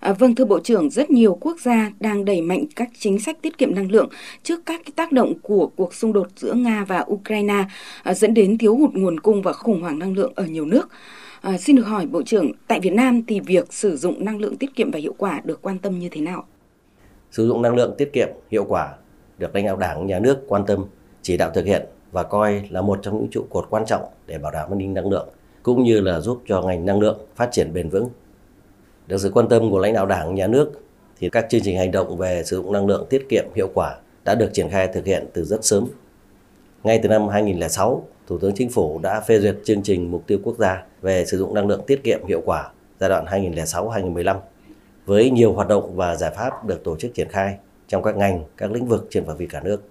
À, vâng thưa Bộ trưởng, rất nhiều quốc gia đang đẩy mạnh các chính sách tiết kiệm năng lượng trước các cái tác động của cuộc xung đột giữa Nga và Ukraine à, dẫn đến thiếu hụt nguồn cung và khủng hoảng năng lượng ở nhiều nước. À, xin được hỏi Bộ trưởng, tại Việt Nam thì việc sử dụng năng lượng tiết kiệm và hiệu quả được quan tâm như thế nào? Sử dụng năng lượng tiết kiệm hiệu quả được lãnh đạo Đảng, Nhà nước quan tâm, chỉ đạo thực hiện và coi là một trong những trụ cột quan trọng để bảo đảm an ninh năng lượng cũng như là giúp cho ngành năng lượng phát triển bền vững. Được sự quan tâm của lãnh đạo Đảng, Nhà nước thì các chương trình hành động về sử dụng năng lượng tiết kiệm hiệu quả đã được triển khai thực hiện từ rất sớm. Ngay từ năm 2006, Thủ tướng Chính phủ đã phê duyệt chương trình mục tiêu quốc gia về sử dụng năng lượng tiết kiệm hiệu quả giai đoạn 2006-2015 với nhiều hoạt động và giải pháp được tổ chức triển khai trong các ngành, các lĩnh vực trên phạm vi cả nước.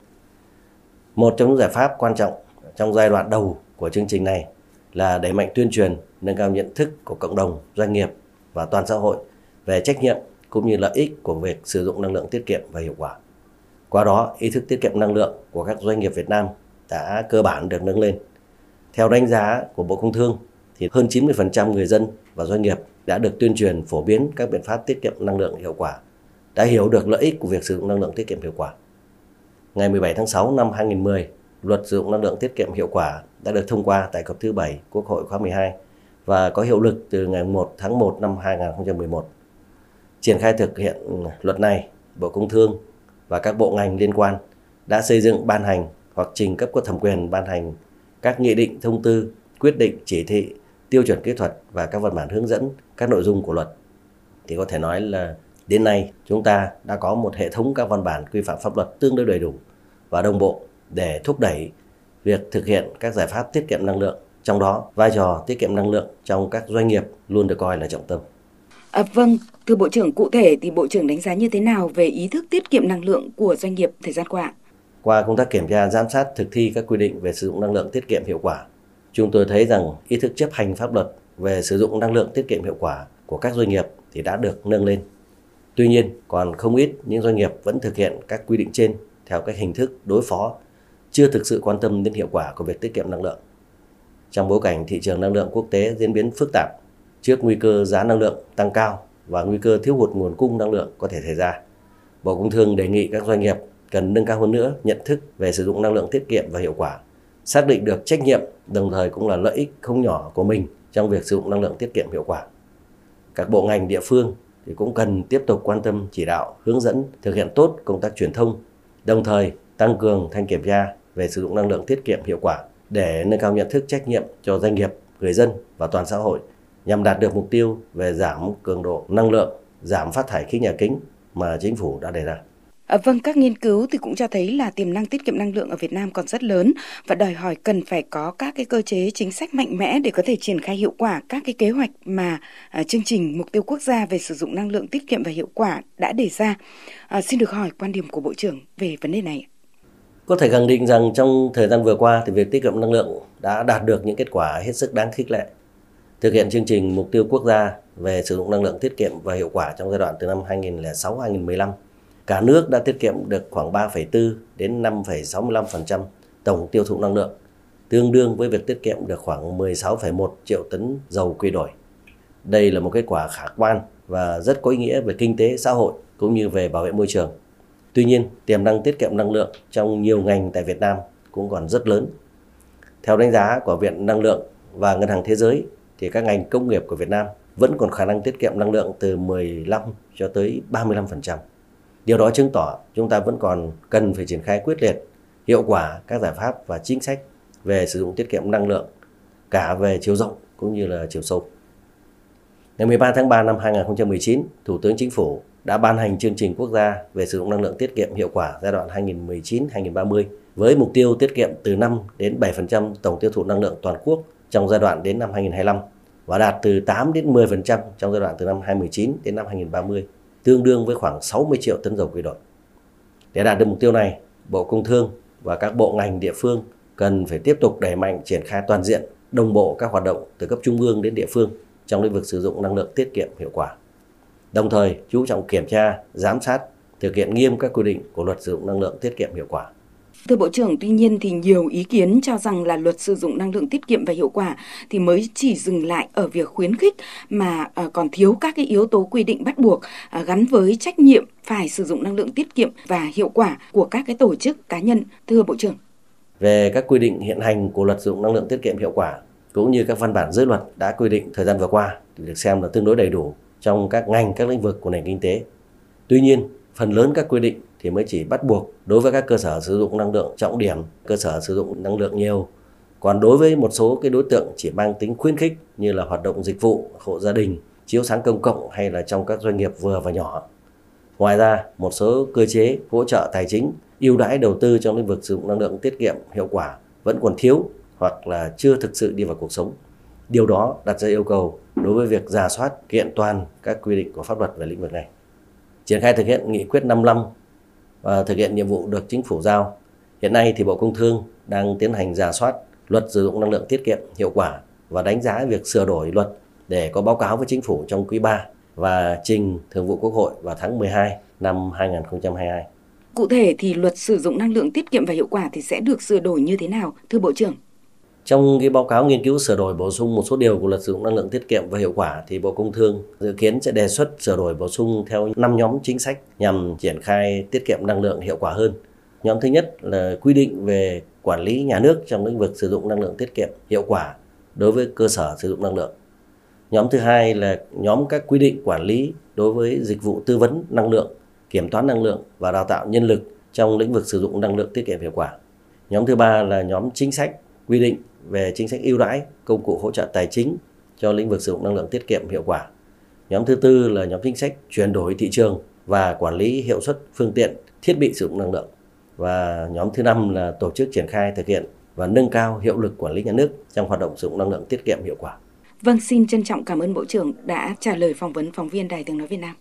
Một trong những giải pháp quan trọng trong giai đoạn đầu của chương trình này là đẩy mạnh tuyên truyền, nâng cao nhận thức của cộng đồng, doanh nghiệp và toàn xã hội về trách nhiệm cũng như lợi ích của việc sử dụng năng lượng tiết kiệm và hiệu quả. Qua đó, ý thức tiết kiệm năng lượng của các doanh nghiệp Việt Nam đã cơ bản được nâng lên. Theo đánh giá của Bộ Công Thương, thì hơn 90% người dân và doanh nghiệp đã được tuyên truyền phổ biến các biện pháp tiết kiệm năng lượng hiệu quả, đã hiểu được lợi ích của việc sử dụng năng lượng tiết kiệm hiệu quả. Ngày 17 tháng 6 năm 2010, Luật sử dụng năng lượng tiết kiệm hiệu quả đã được thông qua tại kỳ thứ 7 Quốc hội khóa 12 và có hiệu lực từ ngày 1 tháng 1 năm 2011. Triển khai thực hiện luật này, Bộ Công Thương và các bộ ngành liên quan đã xây dựng ban hành hoặc trình cấp có thẩm quyền ban hành các nghị định, thông tư, quyết định, chỉ thị, tiêu chuẩn kỹ thuật và các văn bản hướng dẫn các nội dung của luật. Thì có thể nói là đến nay chúng ta đã có một hệ thống các văn bản quy phạm pháp luật tương đối đầy đủ và đồng bộ để thúc đẩy việc thực hiện các giải pháp tiết kiệm năng lượng. Trong đó, vai trò tiết kiệm năng lượng trong các doanh nghiệp luôn được coi là trọng tâm. À, vâng, thưa Bộ trưởng, cụ thể thì Bộ trưởng đánh giá như thế nào về ý thức tiết kiệm năng lượng của doanh nghiệp thời gian qua? Qua công tác kiểm tra giám sát thực thi các quy định về sử dụng năng lượng tiết kiệm hiệu quả, chúng tôi thấy rằng ý thức chấp hành pháp luật về sử dụng năng lượng tiết kiệm hiệu quả của các doanh nghiệp thì đã được nâng lên. Tuy nhiên, còn không ít những doanh nghiệp vẫn thực hiện các quy định trên theo các hình thức đối phó, chưa thực sự quan tâm đến hiệu quả của việc tiết kiệm năng lượng. Trong bối cảnh thị trường năng lượng quốc tế diễn biến phức tạp, trước nguy cơ giá năng lượng tăng cao và nguy cơ thiếu hụt nguồn cung năng lượng có thể xảy ra, Bộ Công Thương đề nghị các doanh nghiệp cần nâng cao hơn nữa nhận thức về sử dụng năng lượng tiết kiệm và hiệu quả, xác định được trách nhiệm đồng thời cũng là lợi ích không nhỏ của mình trong việc sử dụng năng lượng tiết kiệm hiệu quả. Các bộ ngành địa phương thì cũng cần tiếp tục quan tâm chỉ đạo, hướng dẫn thực hiện tốt công tác truyền thông, đồng thời tăng cường thanh kiểm tra về sử dụng năng lượng tiết kiệm hiệu quả để nâng cao nhận thức trách nhiệm cho doanh nghiệp, người dân và toàn xã hội nhằm đạt được mục tiêu về giảm cường độ năng lượng, giảm phát thải khí nhà kính mà chính phủ đã đề ra. À, vâng, các nghiên cứu thì cũng cho thấy là tiềm năng tiết kiệm năng lượng ở Việt Nam còn rất lớn và đòi hỏi cần phải có các cái cơ chế chính sách mạnh mẽ để có thể triển khai hiệu quả các cái kế hoạch mà à, chương trình mục tiêu quốc gia về sử dụng năng lượng tiết kiệm và hiệu quả đã đề ra. À, xin được hỏi quan điểm của Bộ trưởng về vấn đề này. Có thể khẳng định rằng trong thời gian vừa qua thì việc tiết kiệm năng lượng đã đạt được những kết quả hết sức đáng khích lệ. Thực hiện chương trình mục tiêu quốc gia về sử dụng năng lượng tiết kiệm và hiệu quả trong giai đoạn từ năm 2006-2015 cả nước đã tiết kiệm được khoảng 3,4 đến 5,65% tổng tiêu thụ năng lượng, tương đương với việc tiết kiệm được khoảng 16,1 triệu tấn dầu quy đổi. Đây là một kết quả khả quan và rất có ý nghĩa về kinh tế xã hội cũng như về bảo vệ môi trường. Tuy nhiên, tiềm năng tiết kiệm năng lượng trong nhiều ngành tại Việt Nam cũng còn rất lớn. Theo đánh giá của Viện Năng lượng và Ngân hàng Thế giới thì các ngành công nghiệp của Việt Nam vẫn còn khả năng tiết kiệm năng lượng từ 15 cho tới 35%. Điều đó chứng tỏ chúng ta vẫn còn cần phải triển khai quyết liệt, hiệu quả các giải pháp và chính sách về sử dụng tiết kiệm năng lượng cả về chiều rộng cũng như là chiều sâu. Ngày 13 tháng 3 năm 2019, Thủ tướng Chính phủ đã ban hành chương trình quốc gia về sử dụng năng lượng tiết kiệm hiệu quả giai đoạn 2019-2030 với mục tiêu tiết kiệm từ 5 đến 7% tổng tiêu thụ năng lượng toàn quốc trong giai đoạn đến năm 2025 và đạt từ 8 đến 10% trong giai đoạn từ năm 2019 đến năm 2030 tương đương với khoảng 60 triệu tấn dầu quy đổi. Để đạt được mục tiêu này, Bộ Công Thương và các bộ ngành địa phương cần phải tiếp tục đẩy mạnh triển khai toàn diện, đồng bộ các hoạt động từ cấp trung ương đến địa phương trong lĩnh vực sử dụng năng lượng tiết kiệm hiệu quả. Đồng thời, chú trọng kiểm tra, giám sát, thực hiện nghiêm các quy định của luật sử dụng năng lượng tiết kiệm hiệu quả. Thưa Bộ trưởng, tuy nhiên thì nhiều ý kiến cho rằng là luật sử dụng năng lượng tiết kiệm và hiệu quả thì mới chỉ dừng lại ở việc khuyến khích mà à, còn thiếu các cái yếu tố quy định bắt buộc à, gắn với trách nhiệm phải sử dụng năng lượng tiết kiệm và hiệu quả của các cái tổ chức cá nhân. Thưa Bộ trưởng. Về các quy định hiện hành của luật sử dụng năng lượng tiết kiệm hiệu quả cũng như các văn bản dưới luật đã quy định thời gian vừa qua thì được xem là tương đối đầy đủ trong các ngành các lĩnh vực của nền kinh tế. Tuy nhiên, phần lớn các quy định thì mới chỉ bắt buộc đối với các cơ sở sử dụng năng lượng trọng điểm, cơ sở sử dụng năng lượng nhiều. Còn đối với một số cái đối tượng chỉ mang tính khuyến khích như là hoạt động dịch vụ, hộ gia đình, chiếu sáng công cộng hay là trong các doanh nghiệp vừa và nhỏ. Ngoài ra, một số cơ chế hỗ trợ tài chính, ưu đãi đầu tư trong lĩnh vực sử dụng năng lượng tiết kiệm hiệu quả vẫn còn thiếu hoặc là chưa thực sự đi vào cuộc sống. Điều đó đặt ra yêu cầu đối với việc giả soát kiện toàn các quy định của pháp luật về lĩnh vực này. Triển khai thực hiện nghị quyết 55 và thực hiện nhiệm vụ được chính phủ giao. Hiện nay thì Bộ Công Thương đang tiến hành giả soát luật sử dụng năng lượng tiết kiệm hiệu quả và đánh giá việc sửa đổi luật để có báo cáo với chính phủ trong quý 3 và trình Thường vụ Quốc hội vào tháng 12 năm 2022. Cụ thể thì luật sử dụng năng lượng tiết kiệm và hiệu quả thì sẽ được sửa đổi như thế nào, thưa Bộ trưởng? Trong cái báo cáo nghiên cứu sửa đổi bổ sung một số điều của luật sử dụng năng lượng tiết kiệm và hiệu quả thì Bộ Công Thương dự kiến sẽ đề xuất sửa đổi bổ sung theo 5 nhóm chính sách nhằm triển khai tiết kiệm năng lượng hiệu quả hơn. Nhóm thứ nhất là quy định về quản lý nhà nước trong lĩnh vực sử dụng năng lượng tiết kiệm hiệu quả đối với cơ sở sử dụng năng lượng. Nhóm thứ hai là nhóm các quy định quản lý đối với dịch vụ tư vấn năng lượng, kiểm toán năng lượng và đào tạo nhân lực trong lĩnh vực sử dụng năng lượng tiết kiệm hiệu quả. Nhóm thứ ba là nhóm chính sách quy định về chính sách ưu đãi, công cụ hỗ trợ tài chính cho lĩnh vực sử dụng năng lượng tiết kiệm hiệu quả. Nhóm thứ tư là nhóm chính sách chuyển đổi thị trường và quản lý hiệu suất phương tiện, thiết bị sử dụng năng lượng. Và nhóm thứ năm là tổ chức triển khai thực hiện và nâng cao hiệu lực quản lý nhà nước trong hoạt động sử dụng năng lượng tiết kiệm hiệu quả. Vâng, xin trân trọng cảm ơn Bộ trưởng đã trả lời phỏng vấn phóng viên Đài Tiếng Nói Việt Nam.